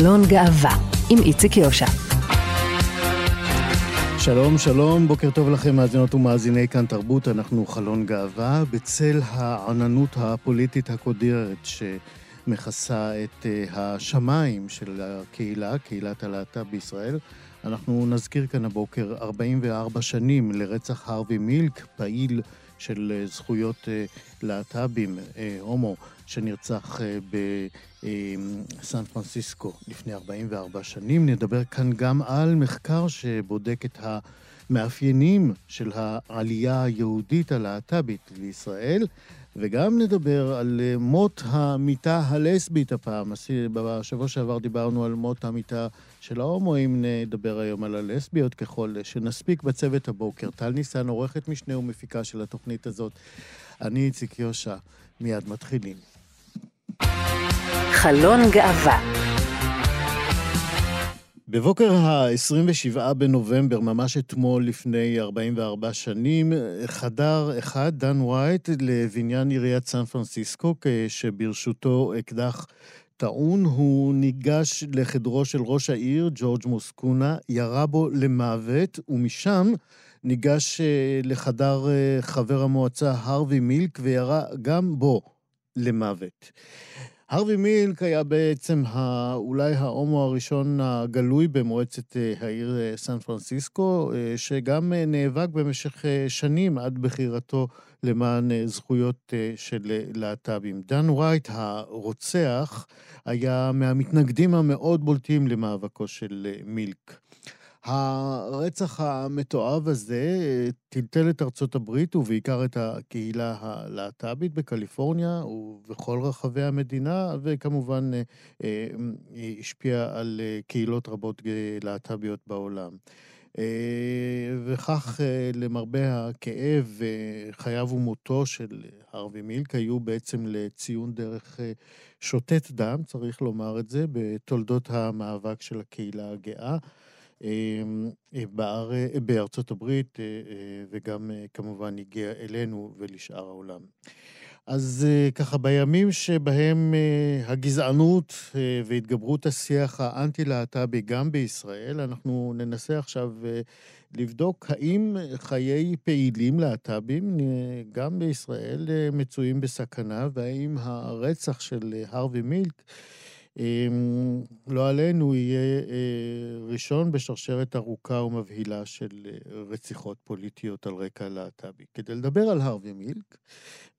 חלון גאווה, עם איציק יושע. שלום, שלום, בוקר טוב לכם, מאזינות ומאזיני כאן תרבות. אנחנו חלון גאווה, בצל העננות הפוליטית הקודרת שמכסה את אה, השמיים של הקהילה, קהילת הלהט"ב בישראל. אנחנו נזכיר כאן הבוקר 44 שנים לרצח הרווי מילק, פעיל של אה, זכויות אה, להט"בים, הומו, שנרצח בסן פרנסיסקו לפני 44 שנים. נדבר כאן גם על מחקר שבודק את המאפיינים של העלייה היהודית הלהט"בית לישראל, וגם נדבר על מות המיטה הלסבית הפעם. בשבוע שעבר דיברנו על מות המיטה של ההומואים, נדבר היום על הלסביות ככל שנספיק בצוות הבוקר. טל ניסן, עורכת משנה ומפיקה של התוכנית הזאת. אני איציק יושע, מיד מתחילים. חלון גאווה בבוקר ה-27 בנובמבר, ממש אתמול לפני 44 שנים, חדר אחד, דן וייט, לבניין עיריית סן פרנסיסקו, שברשותו אקדח טעון. הוא ניגש לחדרו של ראש העיר, ג'ורג' מוסקונה, ירה בו למוות, ומשם ניגש אה, לחדר אה, חבר המועצה הרווי מילק וירה גם בו למוות. הרווי מילק היה בעצם ה, אולי ההומו הראשון הגלוי במועצת אה, העיר אה, סן פרנסיסקו, אה, שגם נאבק במשך שנים עד בחירתו למען זכויות של להט"בים. דן וייט, הרוצח, היה מהמתנגדים המאוד בולטים למאבקו של מילק. הרצח המתועב הזה אה, טלטל את ארצות הברית ובעיקר את הקהילה הלהט"בית בקליפורניה ובכל רחבי המדינה, וכמובן אה, אה, השפיע על קהילות רבות להט"ביות בעולם. וכך, למרבה הכאב, חייו ומותו של הרווי מילק היו בעצם לציון דרך שותת דם, צריך לומר את זה, בתולדות המאבק של הקהילה הגאה. אמ, אה, באר... בארצות הברית, אה, אה, וגם כמובן הגיע אלינו ולשאר העולם. אז ככה, בימים שבהם הגזענות והתגברות השיח האנטי-להט"בי גם בישראל, אנחנו ננסה עכשיו לבדוק האם חיי פעילים להט"בים גם בישראל מצויים בסכנה, והאם הרצח של הרווי מילק לא עלינו, יהיה אה, ראשון בשרשרת ארוכה ומבהילה של אה, רציחות פוליטיות על רקע להט"בי. כדי לדבר על הרווי מילק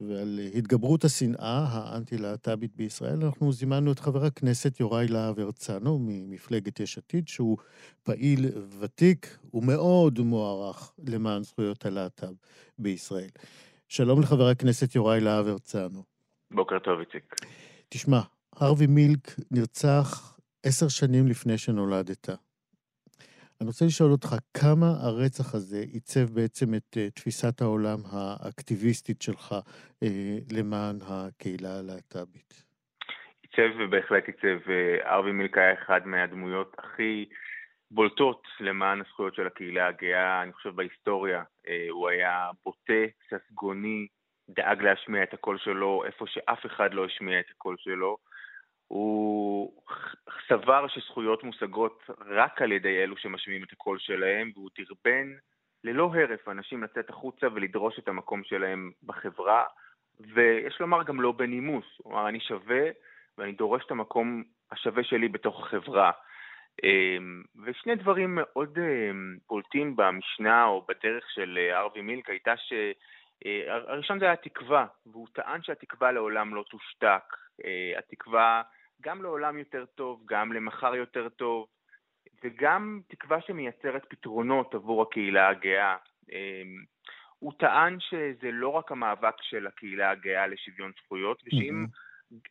ועל התגברות השנאה האנטי-להט"בית בישראל, אנחנו זימנו את חבר הכנסת יוראי להב הרצנו ממפלגת יש עתיד, שהוא פעיל ותיק ומאוד מוערך למען זכויות הלהט"ב בישראל. שלום לחבר הכנסת יוראי להב הרצנו. בוקר טוב, איציק. תשמע, הרווי מילק נרצח עשר שנים לפני שנולדת. אני רוצה לשאול אותך, כמה הרצח הזה עיצב בעצם את uh, תפיסת העולם האקטיביסטית שלך uh, למען הקהילה הלהט"בית? עיצב ובהחלט עיצב. ארווי מילק היה אחד מהדמויות הכי בולטות למען הזכויות של הקהילה הגאה, אני חושב בהיסטוריה. הוא היה בוטה, ססגוני, דאג להשמיע את הקול שלו איפה שאף אחד לא השמיע את הקול שלו. הוא סבר שזכויות מושגות רק על ידי אלו שמשמיעים את הקול שלהם, והוא דרבן ללא הרף אנשים לצאת החוצה ולדרוש את המקום שלהם בחברה, ויש לומר גם לא בנימוס. הוא אמר, אני שווה ואני דורש את המקום השווה שלי בתוך החברה. אמ, ושני דברים מאוד אמ, בולטים במשנה או בדרך של אה, ארווי מילק הייתה ש... אה, הראשון זה היה התקווה, והוא טען שהתקווה לעולם לא תושתק. אה, התקווה גם לעולם יותר טוב, גם למחר יותר טוב, וגם תקווה שמייצרת פתרונות עבור הקהילה הגאה. אמ, הוא טען שזה לא רק המאבק של הקהילה הגאה לשוויון זכויות, ושאם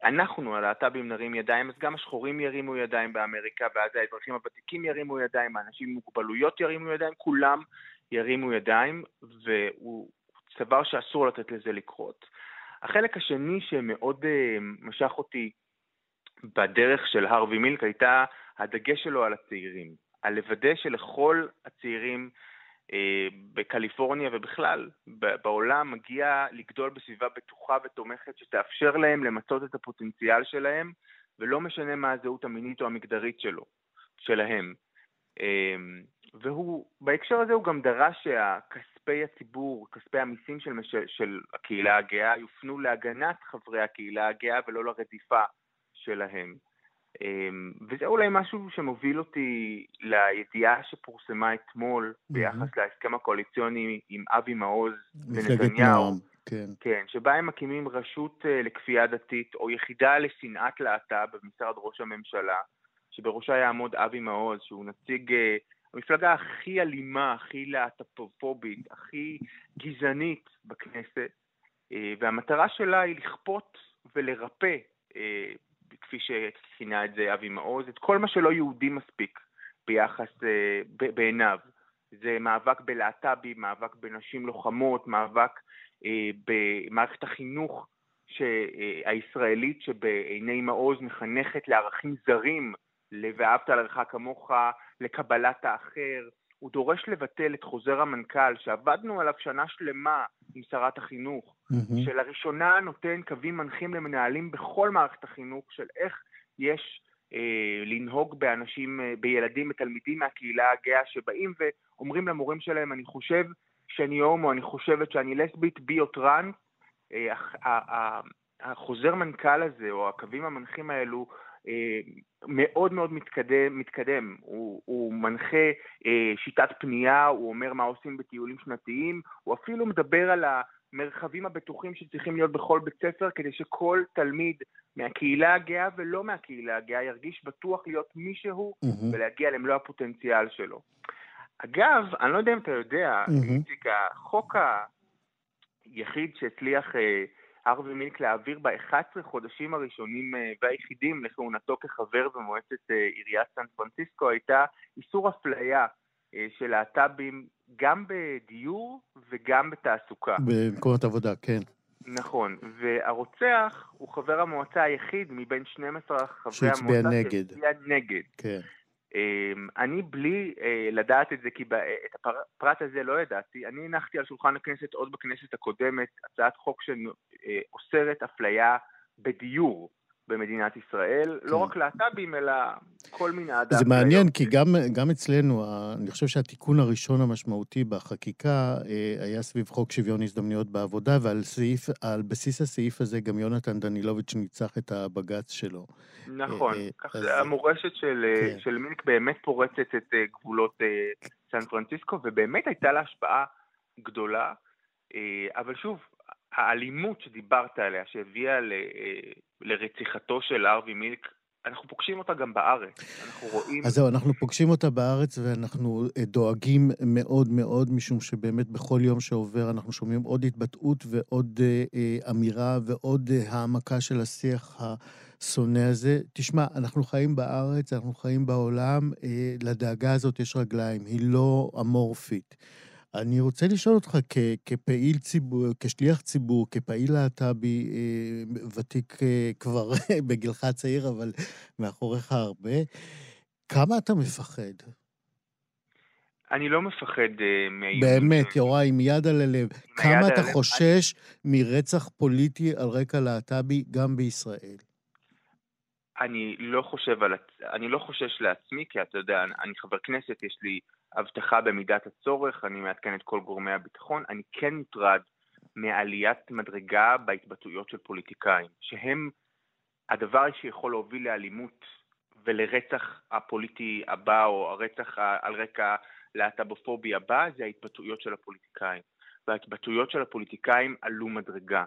אנחנו, הלהט"בים, נרים ידיים, אז גם השחורים ירימו ידיים באמריקה, ואז האזרחים הוותיקים ירימו ידיים, האנשים עם מוגבלויות ירימו ידיים, כולם ירימו ידיים, והוא סבר שאסור לתת לזה לקרות. החלק השני שמאוד uh, משך אותי בדרך של הרווי מילק הייתה הדגש שלו על הצעירים, על לוודא שלכל הצעירים אה, בקליפורניה ובכלל בעולם מגיע לגדול בסביבה בטוחה ותומכת שתאפשר להם למצות את הפוטנציאל שלהם ולא משנה מה הזהות המינית או המגדרית שלו, שלהם. אה, והוא, בהקשר הזה הוא גם דרש שכספי הציבור, כספי המיסים של, של הקהילה הגאה, יופנו להגנת חברי הקהילה הגאה ולא לרדיפה שלהם. אמ, וזה אולי משהו שמוביל אותי לידיעה שפורסמה אתמול ביחס להסכם הקואליציוני עם אבי מעוז ונתניהו. כן. כן, שבה הם מקימים רשות אה, לכפייה דתית או יחידה לשנאת להט"ב במשרד ראש הממשלה, שבראשה יעמוד אבי מעוז, שהוא נציג אה, המפלגה הכי אלימה, הכי להט"פופובית, הכי גזענית בכנסת, אה, והמטרה שלה היא לכפות ולרפא כפי שכינה את זה אבי מעוז, את כל מה שלא יהודי מספיק ביחס, אה, בעיניו. זה מאבק בלהט"בים, מאבק בנשים לוחמות, מאבק אה, במערכת החינוך הישראלית שבעיני מעוז מחנכת לערכים זרים, ל"ואהבת לרעך כמוך", לקבלת האחר, הוא דורש לבטל את חוזר המנכ"ל שעבדנו עליו שנה שלמה עם שרת החינוך, mm-hmm. שלראשונה נותן קווים מנחים למנהלים בכל מערכת החינוך של איך יש אה, לנהוג באנשים, אה, בילדים, בתלמידים מהקהילה הגאה שבאים ואומרים למורים שלהם, אני חושב שאני הומו, אני חושבת שאני לסבית, בי או טראנס. אה, החוזר מנכ"ל הזה, או הקווים המנחים האלו, מאוד מאוד מתקדם, מתקדם. הוא, הוא מנחה אה, שיטת פנייה, הוא אומר מה עושים בטיולים שנתיים, הוא אפילו מדבר על המרחבים הבטוחים שצריכים להיות בכל בית ספר כדי שכל תלמיד מהקהילה הגאה ולא מהקהילה הגאה ירגיש בטוח להיות מישהו mm-hmm. ולהגיע למלוא הפוטנציאל שלו. אגב, אני לא יודע אם אתה יודע, mm-hmm. החוק היחיד שהצליח אה, הרווי מילק להעביר ב-11 חודשים הראשונים אה, והיחידים לכהונתו כחבר במועצת אה, עיריית סן פרנסיסקו הייתה איסור אפליה אה, של להט"בים גם בדיור וגם בתעסוקה. במקומות עבודה, כן. נכון, והרוצח הוא חבר המועצה היחיד מבין 12 חברי המועצה שהצביע נגד. שהצביע נגד. כן. אמ, אני בלי אה, לדעת את זה, כי את הפרט הזה לא ידעתי, אני הנחתי על שולחן הכנסת עוד בכנסת הקודמת הצעת חוק שאוסרת אפליה בדיור. במדינת ישראל, כן. לא רק להט"בים, אלא כל מיני אדם. זה מעניין, כי גם, גם אצלנו, אני חושב שהתיקון הראשון המשמעותי בחקיקה אה, היה סביב חוק שוויון הזדמנויות בעבודה, ועל סעיף, בסיס הסעיף הזה גם יונתן דנילוביץ' ניצח את הבג"ץ שלו. נכון, אה, כך אז... המורשת של, אה, כן. של מיניק באמת פורצת את גבולות סן פרנסיסקו, ובאמת הייתה לה השפעה גדולה, אבל שוב, האלימות שדיברת עליה, שהביאה ל, אה, לרציחתו של ארווי מילק, אנחנו פוגשים אותה גם בארץ. אנחנו רואים... אז זהו, אנחנו פוגשים אותה בארץ ואנחנו אה, דואגים מאוד מאוד, משום שבאמת בכל יום שעובר אנחנו שומעים עוד התבטאות ועוד אה, אה, אמירה ועוד העמקה של השיח השונא הזה. תשמע, אנחנו חיים בארץ, אנחנו חיים בעולם, אה, לדאגה הזאת יש רגליים, היא לא אמורפית. אני רוצה לשאול אותך, כ- כפעיל ציבור, כשליח ציבור, כפעיל להט"בי אה, ותיק אה, כבר בגילך צעיר, אבל מאחוריך הרבה, כמה אתה מפחד? אני לא מפחד uh, מהאיום. באמת, יוראי, עם יד על הלב. כמה אתה חושש אני... מרצח פוליטי על רקע להט"בי גם בישראל? אני לא חושב על... אני לא חושש לעצמי, כי אתה יודע, אני חבר כנסת, יש לי אבטחה במידת הצורך, אני מעדכן את כל גורמי הביטחון, אני כן מוטרד מעליית מדרגה בהתבטאויות של פוליטיקאים, שהם הדבר שיכול להוביל לאלימות ולרצח הפוליטי הבא, או הרצח על רקע להט"בופובי הבא, זה ההתבטאויות של הפוליטיקאים. וההתבטאויות של הפוליטיקאים עלו מדרגה.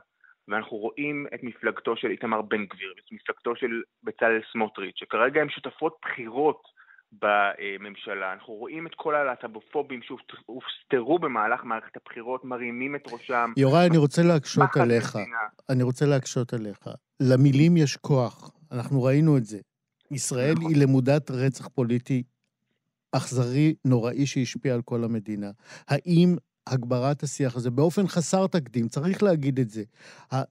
ואנחנו רואים את מפלגתו של איתמר בן גביר ואת מפלגתו של בצלאל סמוטריץ', שכרגע הן שותפות בחירות בממשלה. אנחנו רואים את כל הלהט"בופובים שהופסטרו במהלך מערכת הבחירות, מרימים את ראשם. יוראי, אני רוצה להקשות עליך. אני רוצה להקשות עליך. למילים יש כוח, אנחנו ראינו את זה. ישראל נכון. היא למודת רצח פוליטי אכזרי, נוראי, שהשפיע על כל המדינה. האם הגברת השיח הזה באופן חסר תקדים, צריך להגיד את זה.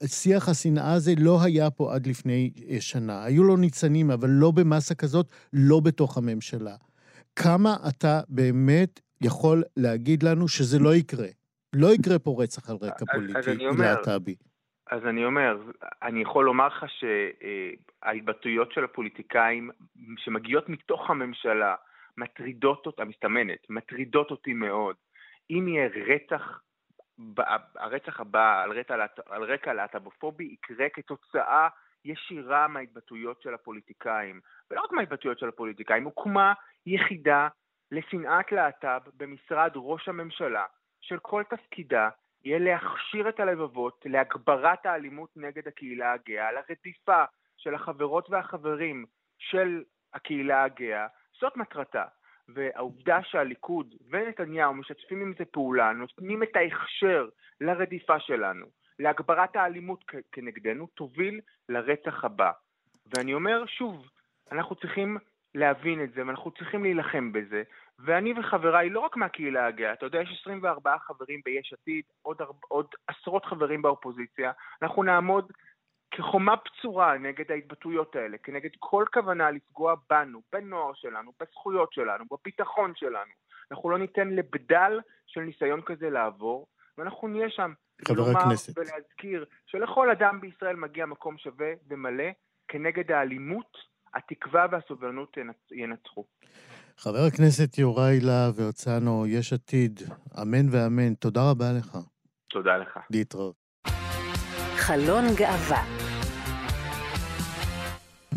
שיח השנאה הזה לא היה פה עד לפני אה, שנה. היו לו ניצנים, אבל לא במסה כזאת, לא בתוך הממשלה. כמה אתה באמת יכול להגיד לנו שזה לא יקרה? לא יקרה פה רצח על רקע פוליטי, להט"בי. אז אני אומר, אני יכול לומר לך שההתבטאויות של הפוליטיקאים שמגיעות מתוך הממשלה מטרידות אותה, מסתמנת, מטרידות אותי מאוד. אם יהיה רצח, הרצח הבא על רקע, על רקע להט"בופובי יקרה כתוצאה ישירה מההתבטאויות של הפוליטיקאים. ולא רק מההתבטאויות של הפוליטיקאים, הוקמה יחידה לשנאת להט"ב במשרד ראש הממשלה, של כל תפקידה יהיה להכשיר את הלבבות להגברת האלימות נגד הקהילה הגאה, לרדיפה של החברות והחברים של הקהילה הגאה, זאת מטרתה. והעובדה שהליכוד ונתניהו משתפים עם זה פעולה, נותנים את ההכשר לרדיפה שלנו, להגברת האלימות כנגדנו, תוביל לרצח הבא. ואני אומר שוב, אנחנו צריכים להבין את זה, ואנחנו צריכים להילחם בזה. ואני וחבריי, לא רק מהקהילה הגאה, אתה יודע, יש 24 חברים ביש עתיד, עוד, עוד עשרות חברים באופוזיציה, אנחנו נעמוד כחומה בצורה נגד ההתבטאויות האלה, כנגד כל כוונה לפגוע בנו, בנוער שלנו, בזכויות שלנו, בביטחון שלנו. אנחנו לא ניתן לבדל של ניסיון כזה לעבור, ואנחנו נהיה שם. חבר הכנסת. ולהזכיר שלכל אדם בישראל מגיע מקום שווה ומלא כנגד האלימות, התקווה והסובלנות ינצחו. חבר הכנסת יוראי להב הרצנו, יש עתיד, אמן ואמן, תודה רבה לך. תודה לך. להתראות. חלון גאווה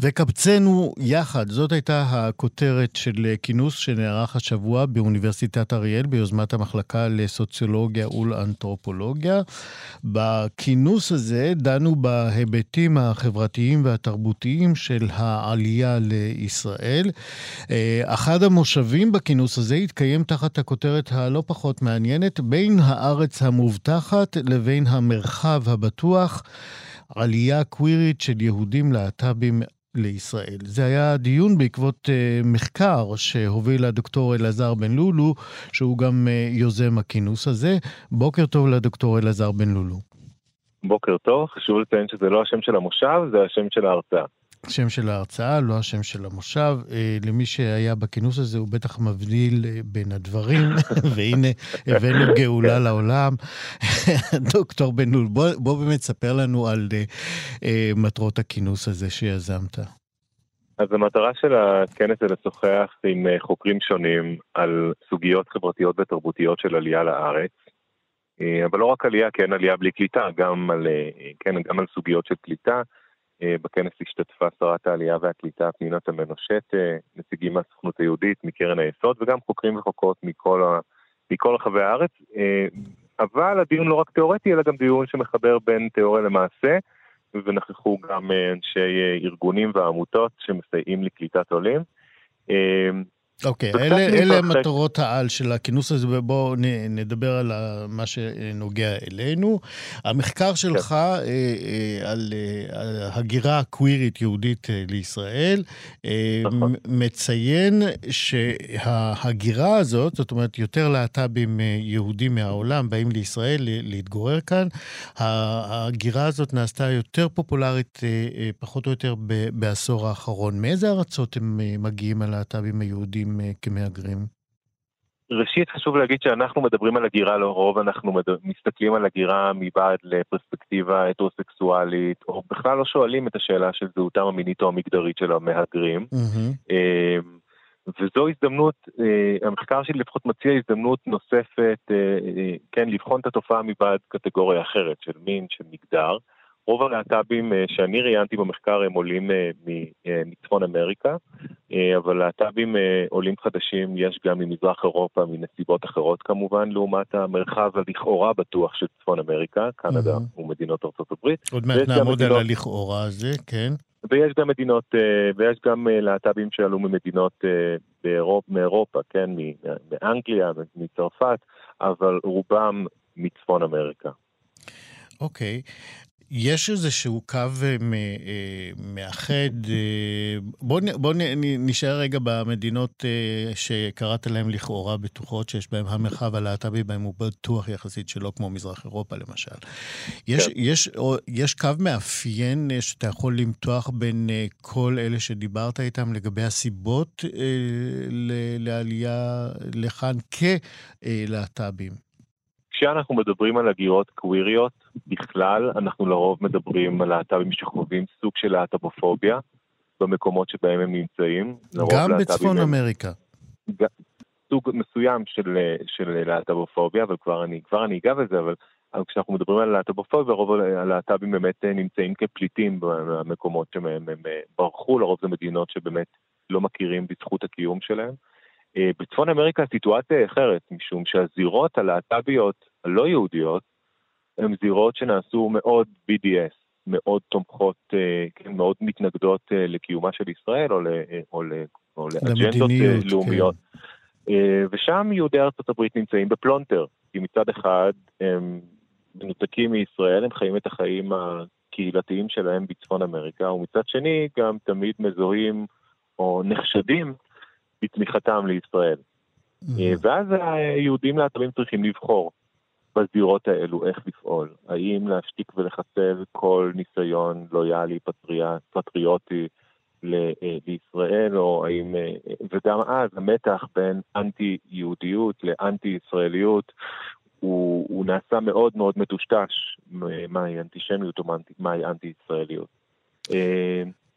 וקבצנו יחד, זאת הייתה הכותרת של כינוס שנערך השבוע באוניברסיטת אריאל ביוזמת המחלקה לסוציולוגיה ולאנתרופולוגיה. בכינוס הזה דנו בהיבטים החברתיים והתרבותיים של העלייה לישראל. אה, אחד המושבים בכינוס הזה התקיים תחת הכותרת הלא פחות מעניינת, בין הארץ המובטחת לבין המרחב הבטוח. עלייה קווירית של יהודים להט"בים לישראל. זה היה דיון בעקבות uh, מחקר שהוביל הדוקטור אלעזר בן לולו, שהוא גם uh, יוזם הכינוס הזה. בוקר טוב לדוקטור אלעזר בן לולו. בוקר טוב, חשוב לציין שזה לא השם של המושב, זה השם של ההרצאה. השם של ההרצאה, לא השם של המושב. אה, למי שהיה בכינוס הזה, הוא בטח מבדיל אה, בין הדברים, והנה הבאנו גאולה לעולם. דוקטור בן לול, בוא, בוא באמת ספר לנו על אה, מטרות הכינוס הזה שיזמת. אז המטרה של הכנס זה לשוחח עם חוקרים שונים על סוגיות חברתיות ותרבותיות של עלייה לארץ. אבל לא רק עלייה, כן עלייה בלי קליטה, גם על, כן, גם על סוגיות של קליטה. אה, בכנס השתתפה שרת העלייה והקליטה פנינה תמנו-שטה, נציגים מהסוכנות היהודית, מקרן היסוד, וגם חוקרים וחוקרות מכל, ה... מכל רחבי הארץ. אה, אבל הדיון לא רק תיאורטי, אלא גם דיון שמחבר בין תיאוריה למעשה, ונכחו גם אה, אנשי ארגונים ועמותות שמסייעים לקליטת עולים. אוקיי, okay, אלה, אלה מטרות העל של הכינוס הזה, ובואו נדבר על מה שנוגע אלינו. המחקר שלך כן. אה, אה, על, אה, על הגירה קווירית יהודית אה, לישראל, אה, נכון. מציין שההגירה הזאת, זאת אומרת, יותר להט"בים אה, יהודים מהעולם באים לישראל להתגורר כאן, ההגירה הזאת נעשתה יותר פופולרית, אה, אה, פחות או יותר בעשור האחרון. מאיזה ארצות הם אה, מגיעים הלהט"בים היהודים? אה, כמהגרים? ראשית, חשוב להגיד שאנחנו מדברים על הגירה, לרוב אנחנו מד... מסתכלים על הגירה מבעד לפרספקטיבה הטרוסקסואלית, או בכלל לא שואלים את השאלה של זהותם המינית או המגדרית של המהגרים. Mm-hmm. וזו הזדמנות, אה, המחקר שלי לפחות מציע הזדמנות נוספת, כן, לבחון את התופעה מבעד קטגוריה אחרת של מין, של מגדר. רוב הלהט"בים אה, שאני ראיינתי במחקר הם עולים אה, אה, מצפון אמריקה, אבל להט"בים עולים חדשים יש גם ממזרח אירופה, מנסיבות אחרות כמובן, לעומת המרחב הלכאורה בטוח של צפון אמריקה, קנדה mm-hmm. ומדינות ארצות הברית. עוד מעט נעמוד מדינות... על הלכאורה הזה, כן. ויש גם מדינות, ויש גם להט"בים שעלו ממדינות באירופ, מאירופה, כן, מאנגליה, מצרפת, אבל רובם מצפון אמריקה. אוקיי. Okay. יש איזשהו קו אה, אה, מאחד, אה, בואו בוא נשאר רגע במדינות שקראת להן לכאורה בטוחות, שיש בהן המרחב הלהט"בי בהן הוא בטוח יחסית שלא כמו מזרח אירופה למשל. יש, כן. יש, יש קו מאפיין שאתה יכול למתוח בין כל אלה שדיברת איתם לגבי הסיבות לעלייה לכאן כלהט"בים? כשאנחנו מדברים על הגירות קוויריות, בכלל, אנחנו לרוב מדברים על להט"בים שחווים סוג של להט"בופוביה במקומות שבהם הם נמצאים. גם בצפון הם... אמריקה. ג... סוג מסוים של, של להט"בופוביה, אבל כבר אני, כבר אני אגע בזה, אבל כשאנחנו מדברים על להט"בופוביה, רוב הלהט"בים באמת נמצאים כפליטים במקומות שמהם הם ברחו, לרוב זה מדינות שבאמת לא מכירים בזכות הקיום שלהם. אה, בצפון אמריקה הסיטואציה היא אחרת, משום שהזירות הלהט"ביות הלא יהודיות הן זירות שנעשו מאוד BDS, מאוד תומכות, אה, כן, מאוד מתנגדות אה, לקיומה של ישראל או, או, או לאג'נדות לאומיות. כן. ושם יהודי ארצות הברית נמצאים בפלונטר, כי מצד אחד הם מנותקים מישראל, הם חיים את החיים הקהילתיים שלהם בצפון אמריקה, ומצד שני גם תמיד מזוהים או נחשדים בתמיכתם לישראל. Mm-hmm. ואז היהודים להט"בים צריכים לבחור בזירות האלו איך לפעול. האם להשתיק ולחסל כל ניסיון לויאלי, פטריוט, פטריוטי אה, לישראל, או האם... אה, וגם אז המתח בין אנטי-יהודיות לאנטי-ישראליות הוא, הוא נעשה מאוד מאוד מטושטש, מהי אנטישמיות או מהי אנטי-ישראליות.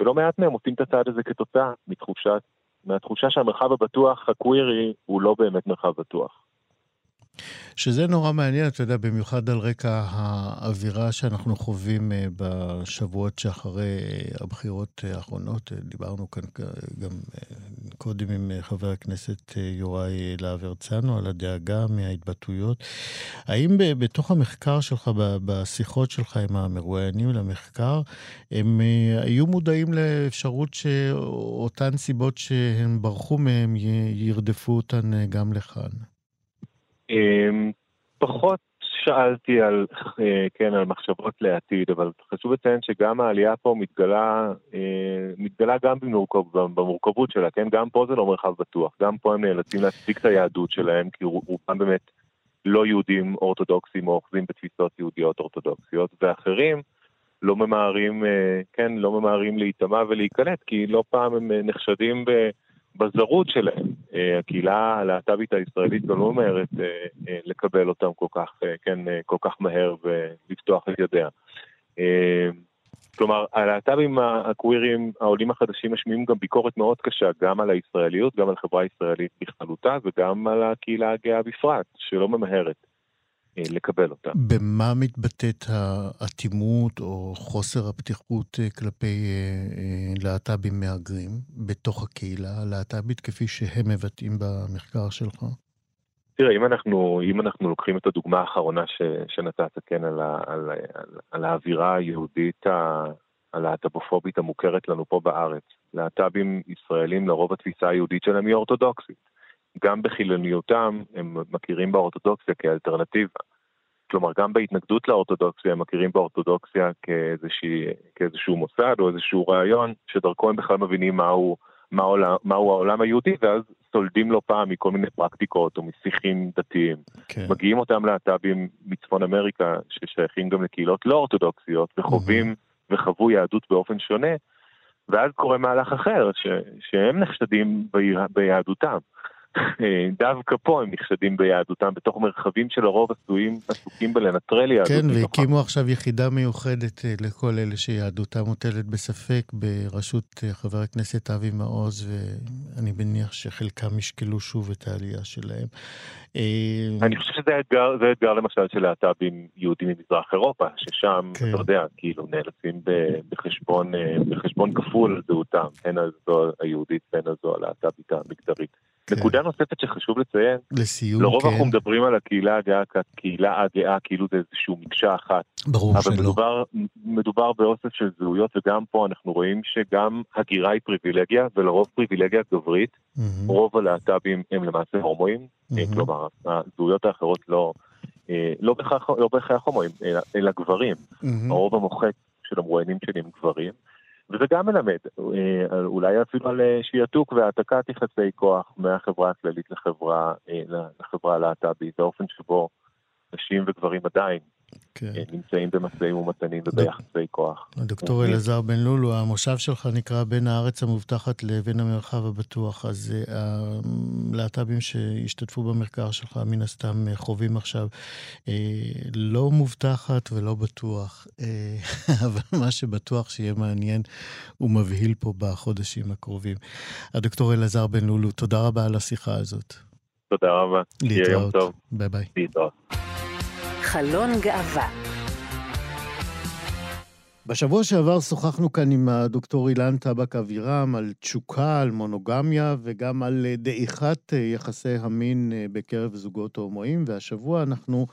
ולא מעט מהם עושים את הצעד הזה כתוצאה מתחושת מהתחושה שהמרחב הבטוח, הקווירי, הוא לא באמת מרחב בטוח. שזה נורא מעניין, אתה יודע, במיוחד על רקע האווירה שאנחנו חווים אה, בשבועות שאחרי אה, הבחירות האחרונות. אה, דיברנו כאן גם קודם עם חבר הכנסת יוראי להב הרצנו על הדאגה מההתבטאויות. האם בתוך המחקר שלך, בשיחות שלך עם המרואיינים למחקר, הם היו מודעים לאפשרות שאותן סיבות שהם ברחו מהם ירדפו אותן גם לכאן? אמ, פחות שאלתי על, אה, כן, על מחשבות לעתיד, אבל חשוב לציין שגם העלייה פה מתגלה, אה, מתגלה גם במורכב, במורכבות שלה, כן? גם פה זה לא מרחב בטוח, גם פה הם נאלצים להצדיק את היהדות שלהם, כי רובם באמת לא יהודים אורתודוקסים או אוחזים בתפיסות יהודיות אורתודוקסיות, ואחרים לא ממהרים, אה, כן, לא ממהרים להיטמע ולהיקלט, כי לא פעם הם נחשדים ב... בזרות שלהם. אה, הקהילה הלהט"בית הישראלית לא ממהרת אה, אה, לקבל אותם כל כך, כן, כל כך מהר ולפתוח את ידיה. כלומר, הלהט"בים הקווירים, העולים החדשים, משמיעים גם ביקורת מאוד קשה, גם על הישראליות, גם על החברה הישראלית בכללותה, וגם על הקהילה הגאה בפרט, שלא ממהרת לקבל אותה. במה מתבטאת האטימות או חוסר הפתיחות אה, כלפי אה, להט"בים מהגרים בתוך הקהילה הלהט"בית, כפי שהם מבטאים במחקר שלך? תראה, אם אנחנו, אם אנחנו לוקחים את הדוגמה האחרונה ש, שנתת, כן, על, ה, על, על, על האווירה היהודית הלהט"בופובית המוכרת לנו פה בארץ, להט"בים ישראלים, לרוב התפיסה היהודית שלהם היא אורתודוקסית. גם בחילוניותם הם מכירים באורתודוקסיה כאלטרנטיבה. כלומר, גם בהתנגדות לאורתודוקסיה הם מכירים באורתודוקסיה כאיזושהי, כאיזשהו מוסד או איזשהו רעיון, שדרכו הם בכלל מבינים מהו, מהו, העולם, מהו העולם היהודי, ואז סולדים לא פעם מכל מיני פרקטיקות או משיחים דתיים. Okay. כן. מגיעים אותם להט"בים מצפון אמריקה, ששייכים גם לקהילות לא אורתודוקסיות, וחווים mm-hmm. וחוו יהדות באופן שונה, ואז קורה מהלך אחר, ש, שהם נחשדים ביהדותם. אה, דווקא פה הם נחשדים ביהדותם, בתוך מרחבים שלרוב עשויים, עסוקים בלנטרל יהדות. כן, והקימו עכשיו יחידה מיוחדת אה, לכל אלה שיהדותם מוטלת בספק, בראשות אה, חבר הכנסת אבי מעוז, ואני מניח שחלקם ישקלו שוב את העלייה שלהם. אני חושב שזה אתגר, זה אתגר למשל של להט"בים יהודים ממזרח אירופה, ששם, כן. אתה יודע, כאילו נאלצים בחשבון, בחשבון כפול על זהותם, הן הזו היהודית והן הזו הלהט"בית המגדרית. כן. נקודה נוספת שחשוב לציין, לסיום, לרוב כן. אנחנו מדברים על הקהילה הגאה כקהילה הגאה כאילו זה איזושהי מקשה אחת. ברור אבל שלא. אבל מדובר, מדובר באוסף של זהויות, וגם פה אנחנו רואים שגם הגירה היא פריבילגיה, ולרוב פריבילגיה גברית. Mm-hmm. רוב הלהט"בים הם למעשה הומואים, Mm-hmm. כלומר, הזהויות האחרות לא, אה, לא בהכרח לא הומואים, אלא, אלא גברים. Mm-hmm. הרוב המוחץ של המרואיינים שלי הם גברים. וזה גם מלמד, אה, אולי אפילו על אה, שיעתוק והעתקת יחסי כוח מהחברה הכללית לחברה, אה, הלהט"בית, באופן שבו נשים וגברים עדיין כן. נמצאים במשאים ומתנים וביחסי כוח. דוקטור אוקיי. אלעזר בן לולו, המושב שלך נקרא בין הארץ המובטחת לבין המרחב הבטוח, אז הלהט"בים שהשתתפו במחקר שלך מן הסתם חווים עכשיו לא מובטחת ולא בטוח, אבל מה שבטוח שיהיה מעניין ומבהיל פה בחודשים הקרובים. הדוקטור אלעזר בן לולו, תודה רבה על השיחה הזאת. תודה רבה. להתראות. ביי ביי. להתראות. חלון גאווה. בשבוע שעבר שוחחנו כאן עם הדוקטור אילן טבק אבירם על תשוקה, על מונוגמיה וגם על דעיכת יחסי המין בקרב זוגות הומואים, והשבוע אנחנו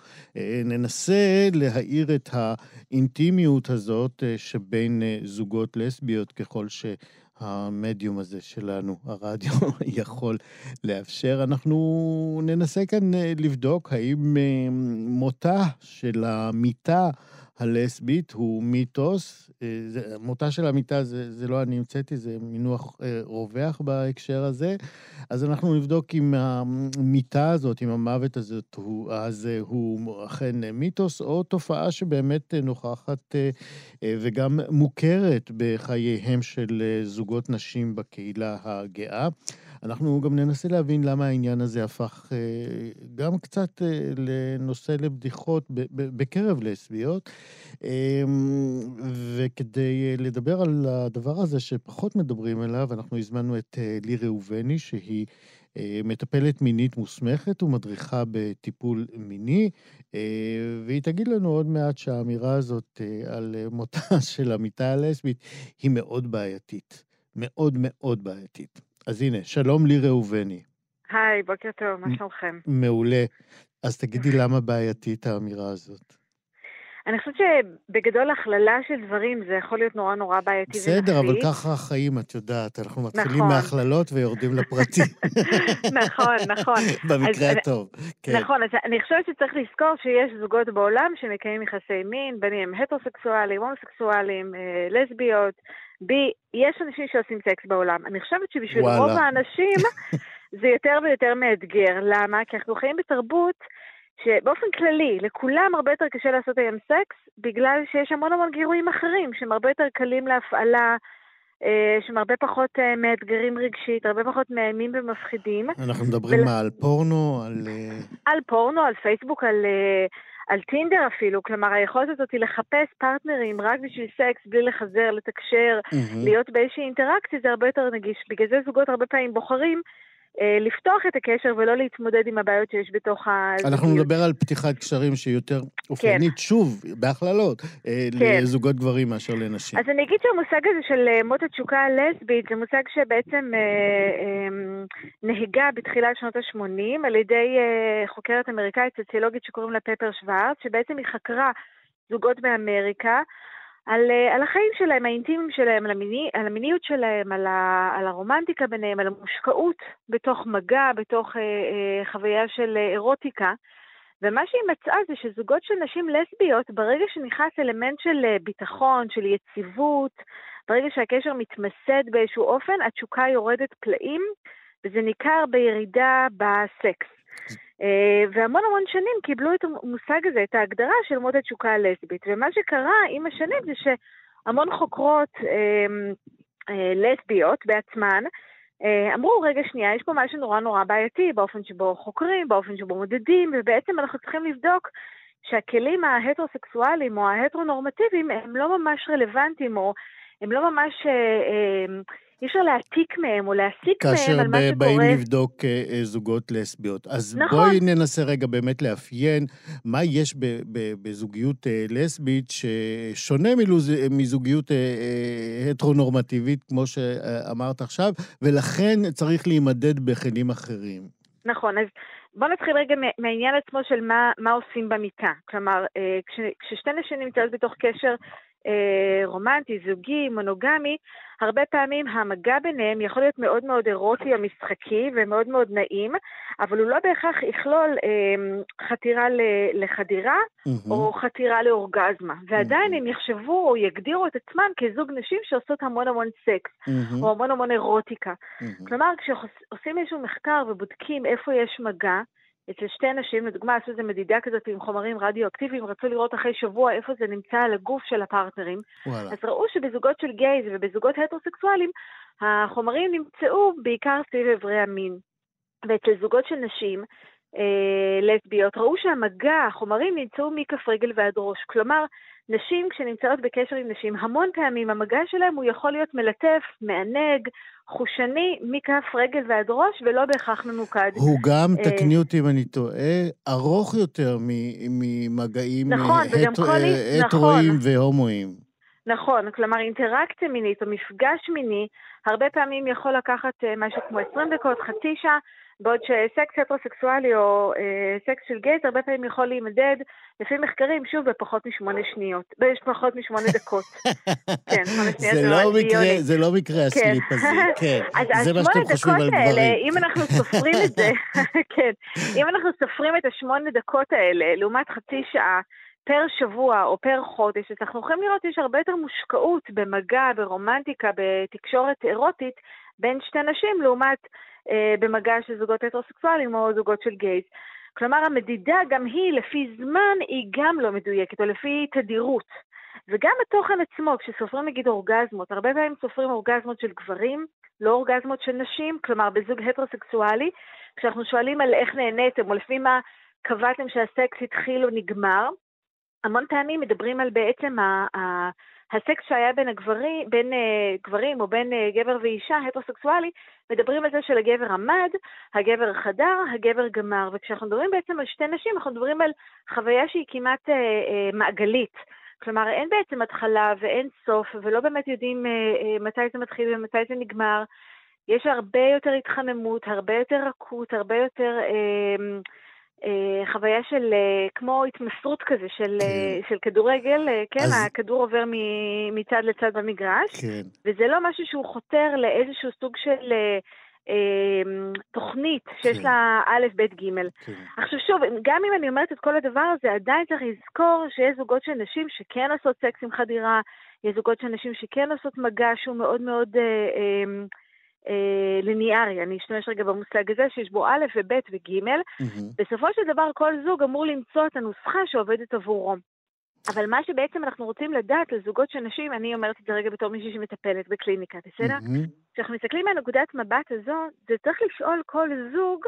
ננסה להאיר את האינטימיות הזאת שבין זוגות לסביות ככל ש... המדיום הזה שלנו, הרדיו, יכול לאפשר. אנחנו ננסה כאן לבדוק האם מותה של המיטה הלסבית הוא מיתוס. מותה של המיטה זה, זה לא אני המצאתי, זה מינוח רווח בהקשר הזה. אז אנחנו נבדוק אם המיטה הזאת, אם המוות הזאת, הוא, אז הוא אכן מיתוס, או תופעה שבאמת נוכחת וגם מוכרת בחייהם של זוגות נשים בקהילה הגאה. אנחנו גם ננסה להבין למה העניין הזה הפך גם קצת לנושא לבדיחות בקרב לסביות. וכדי לדבר על הדבר הזה שפחות מדברים עליו, אנחנו הזמנו את לי ראובני, שהיא מטפלת מינית מוסמכת ומדריכה בטיפול מיני, והיא תגיד לנו עוד מעט שהאמירה הזאת על מותה של המיטה הלסבית היא מאוד בעייתית. מאוד מאוד בעייתית. אז הנה, שלום לי ראובני. היי, בוקר טוב, מה שלומכם? מעולה. אז תגידי למה בעייתית האמירה הזאת. אני חושבת שבגדול הכללה של דברים זה יכול להיות נורא נורא בעייתי ונפשי. בסדר, אבל ככה החיים, את יודעת. אנחנו מתחילים נכון. מהכללות ויורדים לפרטים. נכון, נכון. במקרה הטוב, כן. נכון, אז אני חושבת שצריך לזכור שיש זוגות בעולם שמקיימים יחסי מין, בין אם הטרוסקסואלים, הומוסקסואלים, לסביות, בי, יש אנשים שעושים סקס בעולם. אני חושבת שבשביל וואלה. רוב האנשים זה יותר ויותר מאתגר. למה? כי אנחנו חיים בתרבות שבאופן כללי, לכולם הרבה יותר קשה לעשות היום סקס, בגלל שיש המון המון גירויים אחרים, שהם הרבה יותר קלים להפעלה, שהם הרבה פחות מאתגרים רגשית, הרבה פחות מאיימים ומפחידים. אנחנו מדברים ול... על פורנו, על... על פורנו, על פייסבוק, על... על טינדר אפילו, כלומר היכולת הזאת היא לחפש פרטנרים רק בשביל סקס, בלי לחזר, לתקשר, mm-hmm. להיות באיזושהי אינטראקציה, זה הרבה יותר נגיש. בגלל זה זוגות הרבה פעמים בוחרים לפתוח את הקשר ולא להתמודד עם הבעיות שיש בתוך הזוגיות. אנחנו נדבר על פתיחת קשרים שהיא יותר אופיינית, כן. שוב, בהכללות, אה, כן. לזוגות גברים מאשר לנשים. אז אני אגיד שהמושג הזה של אה, מות התשוקה הלסבית זה מושג שבעצם אה, אה, נהגה בתחילת שנות ה-80 על ידי אה, חוקרת אמריקאית סוציולוגית שקוראים לה פפר שוורץ, שבעצם היא חקרה זוגות באמריקה. על, על החיים שלהם, האינטימיים שלהם, על, המיני, על המיניות שלהם, על, ה, על הרומנטיקה ביניהם, על המושקעות בתוך מגע, בתוך אה, אה, חוויה של אירוטיקה. ומה שהיא מצאה זה שזוגות של נשים לסביות, ברגע שנכנס אלמנט של ביטחון, של יציבות, ברגע שהקשר מתמסד באיזשהו אופן, התשוקה יורדת פלאים, וזה ניכר בירידה בסקס. והמון המון שנים קיבלו את המושג הזה, את ההגדרה של מות התשוקה הלסבית. ומה שקרה עם השנים זה שהמון חוקרות אה, אה, לסביות בעצמן, אה, אמרו, רגע שנייה, יש פה משהו נורא נורא בעייתי באופן שבו חוקרים, באופן שבו מודדים, ובעצם אנחנו צריכים לבדוק שהכלים ההטרוסקסואליים או ההטרונורמטיביים הם לא ממש רלוונטיים, או הם לא ממש אה, אה, אי אפשר להעתיק מהם או להסיק מהם על מה שקורה. כאשר באים לבדוק זוגות לסביות. אז נכון. בואי ננסה רגע באמת לאפיין מה יש בזוגיות לסבית ששונה מזוגיות הטרונורמטיבית, כמו שאמרת עכשיו, ולכן צריך להימדד בכלים אחרים. נכון, אז בואו נתחיל רגע מהעניין עצמו של מה, מה עושים במיטה. כלומר, כש, כששתי נשים נמצאות בתוך קשר אה, רומנטי, זוגי, מונוגמי, הרבה פעמים המגע ביניהם יכול להיות מאוד מאוד אירוטי או משחקי ומאוד מאוד נעים, אבל הוא לא בהכרח יכלול אה, חתירה לחדירה mm-hmm. או חתירה לאורגזמה. ועדיין mm-hmm. הם יחשבו או יגדירו את עצמם כזוג נשים שעושות המון המון סקס, mm-hmm. או המון המון אירוטיקה. Mm-hmm. כלומר, כשעושים איזשהו מחקר ובודקים איפה יש מגע, אצל שתי נשים, לדוגמה, עשו איזו מדידה כזאת עם חומרים רדיואקטיביים, רצו לראות אחרי שבוע איפה זה נמצא על הגוף של הפרטנרים. וואלה. אז ראו שבזוגות של גייז ובזוגות הטרוסקסואלים, החומרים נמצאו בעיקר סביב איברי המין. ואצל זוגות של נשים, אה, לסביות, ראו שהמגע, החומרים נמצאו מכף רגל ועד ראש. כלומר, נשים כשנמצאות בקשר עם נשים, המון פעמים המגע שלהם הוא יכול להיות מלטף, מענג, חושני, מכף רגל ועד ראש, ולא בהכרח ממוקד. הוא גם, אה, תקני אותי אם אני טועה, ארוך יותר ממגעים נכון, הטרואים נכון. והומואים. נכון, כלומר אינטראקציה מינית או מפגש מיני, הרבה פעמים יכול לקחת אה, משהו כמו 20 דקות, חצי שעה, בעוד שסקס הטרוסקסואלי או אה, סקס של גייט הרבה פעמים יכול להימדד, לפי מחקרים, שוב, בפחות משמונה שניות, בפחות משמונה דקות. כן, שמונה שניות זה, לא מקרה, זה לא מקרה כן. הסליפ הזה, כן. זה מה שאתם חושבים על גברים. אם אנחנו סופרים את זה, כן, אם אנחנו סופרים את השמונה דקות האלה, לעומת חצי שעה, פר שבוע או פר חודש, אז אנחנו יכולים לראות שיש הרבה יותר מושקעות במגע, ברומנטיקה, בתקשורת אירוטית בין שתי נשים, לעומת במגע של זוגות הטרוסקסואלים או זוגות של גייז. כלומר, המדידה גם היא, לפי זמן, היא גם לא מדויקת, או לפי תדירות. וגם התוכן עצמו, כשסופרים נגיד אורגזמות, הרבה פעמים סופרים אורגזמות של גברים, לא אורגזמות של נשים, כלומר בזוג הטרוסקסואלי, כשאנחנו שואלים על איך נהניתם, או לפי מה קבעתם שהסקס התחיל או נגמר, המון פעמים מדברים על בעצם הסקס שהיה בין, הגברים, בין uh, גברים או בין uh, גבר ואישה, הטרוסקסואלי, מדברים על זה שלגבר עמד, הגבר חדר, הגבר גמר. וכשאנחנו מדברים בעצם על שתי נשים, אנחנו מדברים על חוויה שהיא כמעט uh, uh, מעגלית. כלומר, אין בעצם התחלה ואין סוף, ולא באמת יודעים uh, uh, מתי זה מתחיל ומתי זה נגמר. יש הרבה יותר התחממות, הרבה יותר רכות, הרבה יותר... Uh, חוויה של אה, כמו התמסרות כזה של, כן. אה, של כדורגל, כן, אז... הכדור עובר מצד לצד במגרש, כן. וזה לא משהו שהוא חותר לאיזשהו סוג של אה, תוכנית שיש כן. לה א', ב', ג'. כן. עכשיו שוב, גם אם אני אומרת את כל הדבר הזה, עדיין צריך לזכור שיש זוגות של נשים שכן עושות סקס עם חדירה, יש זוגות של נשים שכן עושות מגע שהוא מאוד מאוד... אה, אה, אה, ליניארי, אני אשתמש רגע במושג הזה, שיש בו א' וב' וג', mm-hmm. בסופו של דבר כל זוג אמור למצוא את הנוסחה שעובדת עבורו. אבל מה שבעצם אנחנו רוצים לדעת לזוגות של נשים, אני אומרת את זה רגע בתור מישהי שמטפלת בקליניקה, בסדר? כשאנחנו mm-hmm. מסתכלים מהנקודת מבט הזו, זה צריך לשאול כל זוג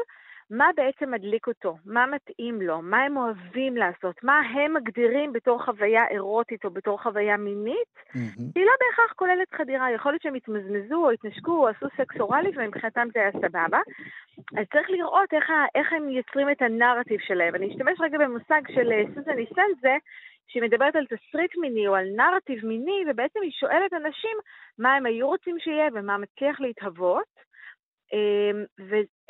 מה בעצם מדליק אותו, מה מתאים לו, מה הם אוהבים לעשות, מה הם מגדירים בתור חוויה אירוטית או בתור חוויה מינית, mm-hmm. היא לא בהכרח כוללת חדירה, יכול להיות שהם התמזמזו או התנשקו או עשו סקס אוראלי ומבחינתם זה היה סבבה. אז צריך לראות איך, איך הם יוצרים את הנרטיב שלהם. אני אשתמש רגע במושג של אה, סוזן איסנזה, שהיא מדברת על תסריט מיני או על נרטיב מיני, ובעצם היא שואלת אנשים מה הם היו רוצים שיהיה ומה מצליח להתהוות.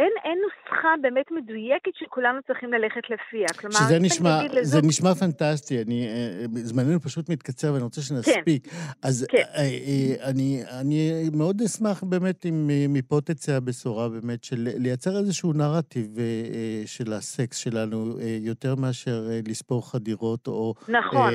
אמ, ואין נוסחה באמת מדויקת שכולנו צריכים ללכת לפיה. כלומר, שזה נשמע, לזוג... זה נשמע פנטסטי, אני, אה, אה, זמננו פשוט מתקצר ואני רוצה שנספיק. כן. אז כן. אה, אני, אני מאוד אשמח באמת אם מפה תצא הבשורה באמת של לייצר איזשהו נרטיב של הסקס שלנו, יותר מאשר לספור חדירות או... נכון.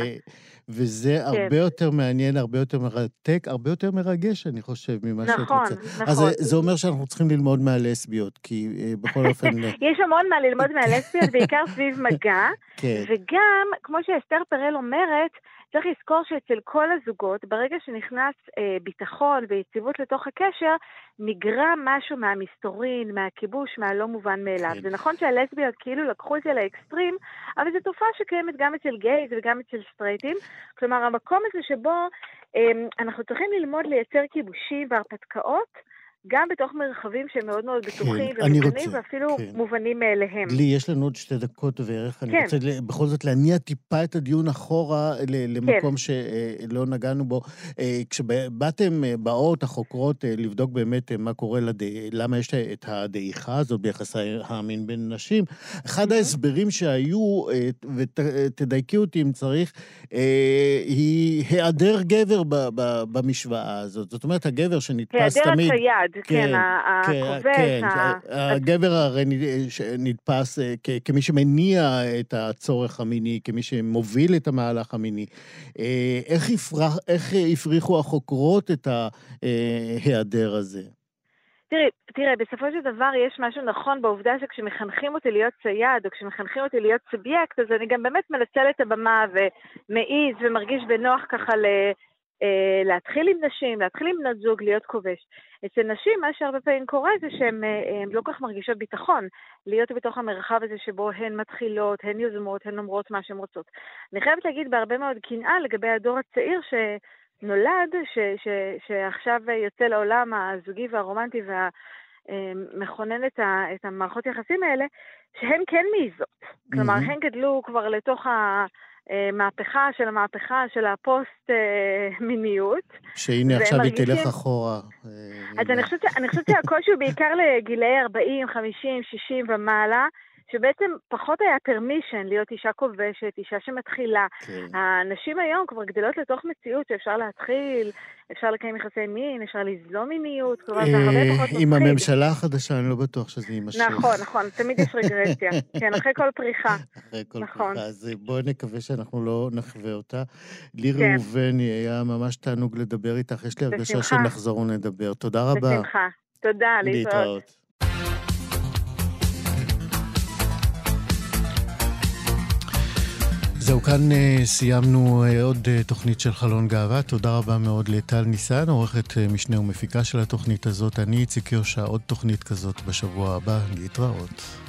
וזה כן. הרבה יותר מעניין, הרבה יותר מרתק, הרבה יותר מרגש, אני חושב, ממה נכון, שאת רוצה. נכון, נכון. אז זה אומר שאנחנו צריכים ללמוד מהלסביות, כי uh, בכל אופן... יש המון מה ללמוד מהלסביות, בעיקר סביב מגע, כן. וגם, כמו שאסתר פרל אומרת, צריך לזכור שאצל כל הזוגות, ברגע שנכנס אה, ביטחון ויציבות לתוך הקשר, נגרע משהו מהמסתורין, מהכיבוש, מהלא מובן מאליו. כן. זה נכון שהלסביות כאילו לקחו את זה לאקסטרים, אבל זו תופעה שקיימת גם אצל גייז וגם אצל סטרייטים. כלומר, המקום הזה שבו אה, אנחנו צריכים ללמוד לייצר כיבושים והרפתקאות, גם בתוך מרחבים שהם מאוד מאוד כן, בטוחים כן, ומובנים, ואפילו כן. מובנים מאליהם. לי, יש לנו עוד שתי דקות בערך. כן. אני רוצה בכל זאת להניע טיפה את הדיון אחורה למקום כן. שלא נגענו בו. אה, כשבאתם, אה, באות החוקרות אה, לבדוק באמת מה קורה, לד... למה יש את הדעיכה הזאת ביחסי המין בין נשים, אחד ההסברים שהיו, ותדייקי אותי אם צריך, היא היעדר גבר במשוואה הזאת. זאת אומרת, הגבר שנתפס תמיד... היעדר הצייד. אחד, כן, כן, כן הכובש. כן, הגבר הרי נתפס אה, כמי שמניע את הצורך המיני, כמי שמוביל את המהלך המיני. אה, איך, הפרח, איך הפריחו החוקרות את ההיעדר הזה? תראי, תראה, בסופו של דבר יש משהו נכון בעובדה שכשמחנכים אותי להיות צייד, או כשמחנכים אותי להיות סובייקט, אז אני גם באמת מנצל את הבמה ומעיז ומרגיש בנוח ככה ל... אה, להתחיל עם נשים, להתחיל עם בנות זוג, להיות כובש. אצל נשים, מה שהרבה פעמים קורה זה שהן אה, לא כל כך מרגישות ביטחון להיות בתוך המרחב הזה שבו הן מתחילות, הן יוזמות, הן אומרות מה שהן רוצות. אני חייבת להגיד בהרבה מאוד קנאה לגבי הדור הצעיר שנולד, ש, ש, שעכשיו יוצא לעולם הזוגי והרומנטי והמכונן את, ה, את המערכות יחסים האלה, שהן כן מעיזות. כלומר, mm-hmm. הן גדלו כבר לתוך ה... אה, מהפכה של המהפכה של הפוסט-מיניות. שהנה עכשיו היא תלך אחורה. אז אני חושבת שהקושי הוא בעיקר לגילאי 40, 50, 60 ומעלה. שבעצם פחות היה פרמישן להיות אישה כובשת, אישה שמתחילה. כן. הנשים היום כבר גדלות לתוך מציאות שאפשר להתחיל, אפשר לקיים יחסי מין, אפשר ליזום מיניות, כלומר זה הרבה פחות מפחיד. עם הממשלה החדשה אני לא בטוח שזה יימשך. נכון, נכון, תמיד יש רגרסיה. כן, אחרי כל פריחה. אחרי כל נכון. פריחה, אז בואי נקווה שאנחנו לא נחווה אותה. לירי כן. ראובני, היה ממש תענוג לדבר איתך, יש לי הרגשה שנחזור ונדבר. תודה רבה. בשמחה. תודה, להתראות. זהו, כאן uh, סיימנו uh, עוד uh, תוכנית של חלון גאווה. תודה רבה מאוד לטל ניסן, עורכת משנה ומפיקה של התוכנית הזאת. אני איציק יושע, עוד תוכנית כזאת בשבוע הבא. להתראות.